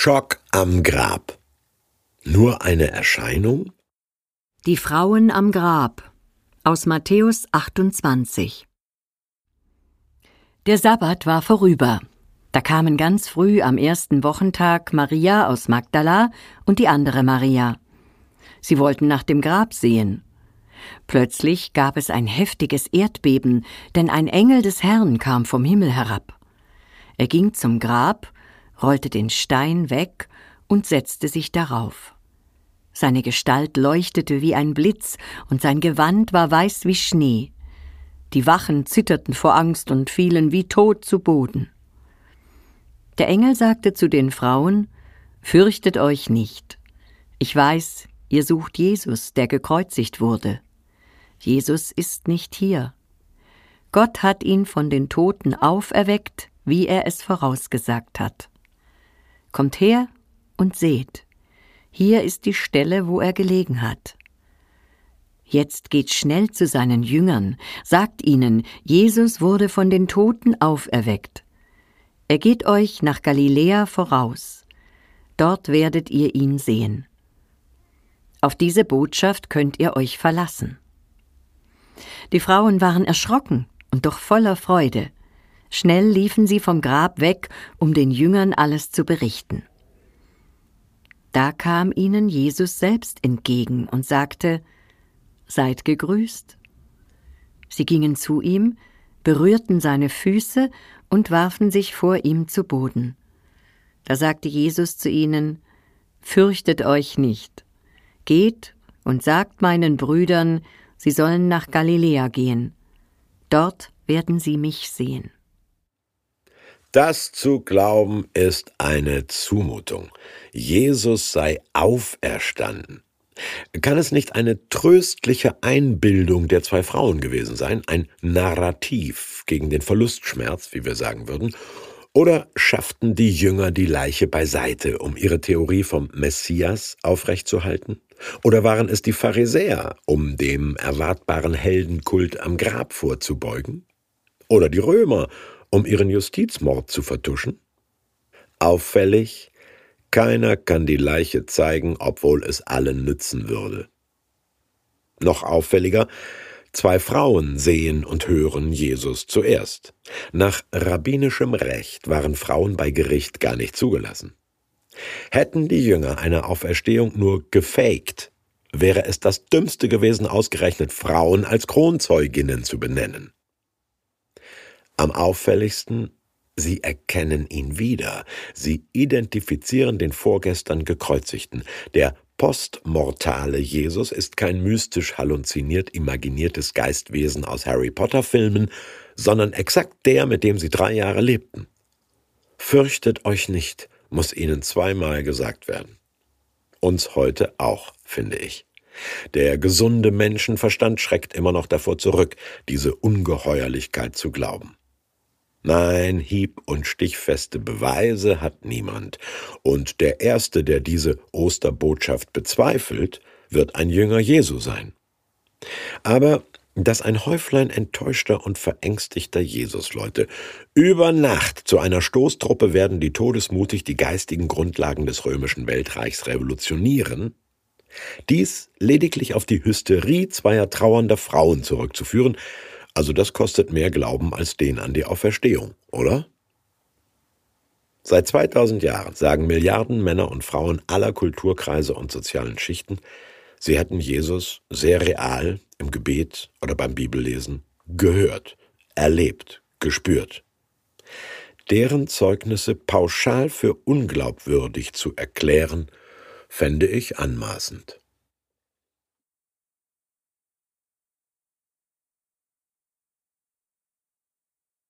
Schock am Grab. Nur eine Erscheinung? Die Frauen am Grab aus Matthäus 28 Der Sabbat war vorüber. Da kamen ganz früh am ersten Wochentag Maria aus Magdala und die andere Maria. Sie wollten nach dem Grab sehen. Plötzlich gab es ein heftiges Erdbeben, denn ein Engel des Herrn kam vom Himmel herab. Er ging zum Grab rollte den Stein weg und setzte sich darauf. Seine Gestalt leuchtete wie ein Blitz, und sein Gewand war weiß wie Schnee. Die Wachen zitterten vor Angst und fielen wie tot zu Boden. Der Engel sagte zu den Frauen Fürchtet euch nicht. Ich weiß, ihr sucht Jesus, der gekreuzigt wurde. Jesus ist nicht hier. Gott hat ihn von den Toten auferweckt, wie er es vorausgesagt hat. Kommt her und seht. Hier ist die Stelle, wo er gelegen hat. Jetzt geht schnell zu seinen Jüngern, sagt ihnen, Jesus wurde von den Toten auferweckt. Er geht euch nach Galiläa voraus. Dort werdet ihr ihn sehen. Auf diese Botschaft könnt ihr euch verlassen. Die Frauen waren erschrocken und doch voller Freude. Schnell liefen sie vom Grab weg, um den Jüngern alles zu berichten. Da kam ihnen Jesus selbst entgegen und sagte Seid gegrüßt. Sie gingen zu ihm, berührten seine Füße und warfen sich vor ihm zu Boden. Da sagte Jesus zu ihnen Fürchtet euch nicht, geht und sagt meinen Brüdern, sie sollen nach Galiläa gehen, dort werden sie mich sehen. Das zu glauben ist eine Zumutung. Jesus sei auferstanden. Kann es nicht eine tröstliche Einbildung der zwei Frauen gewesen sein, ein Narrativ gegen den Verlustschmerz, wie wir sagen würden? Oder schafften die Jünger die Leiche beiseite, um ihre Theorie vom Messias aufrechtzuerhalten? Oder waren es die Pharisäer, um dem erwartbaren Heldenkult am Grab vorzubeugen? Oder die Römer, um ihren Justizmord zu vertuschen? Auffällig, keiner kann die Leiche zeigen, obwohl es allen nützen würde. Noch auffälliger, zwei Frauen sehen und hören Jesus zuerst. Nach rabbinischem Recht waren Frauen bei Gericht gar nicht zugelassen. Hätten die Jünger eine Auferstehung nur gefaked, wäre es das Dümmste gewesen, ausgerechnet Frauen als Kronzeuginnen zu benennen. Am auffälligsten, sie erkennen ihn wieder. Sie identifizieren den vorgestern gekreuzigten. Der postmortale Jesus ist kein mystisch halluziniert imaginiertes Geistwesen aus Harry Potter Filmen, sondern exakt der, mit dem sie drei Jahre lebten. Fürchtet euch nicht, muss ihnen zweimal gesagt werden. Uns heute auch, finde ich. Der gesunde Menschenverstand schreckt immer noch davor zurück, diese Ungeheuerlichkeit zu glauben. Nein, hieb- und stichfeste Beweise hat niemand. Und der Erste, der diese Osterbotschaft bezweifelt, wird ein Jünger Jesu sein. Aber dass ein Häuflein enttäuschter und verängstigter Jesusleute über Nacht zu einer Stoßtruppe werden, die todesmutig die geistigen Grundlagen des römischen Weltreichs revolutionieren, dies lediglich auf die Hysterie zweier trauernder Frauen zurückzuführen, also das kostet mehr Glauben als den an die Auferstehung, oder? Seit 2000 Jahren sagen Milliarden Männer und Frauen aller Kulturkreise und sozialen Schichten, sie hätten Jesus sehr real im Gebet oder beim Bibellesen gehört, erlebt, gespürt. Deren Zeugnisse pauschal für unglaubwürdig zu erklären, fände ich anmaßend.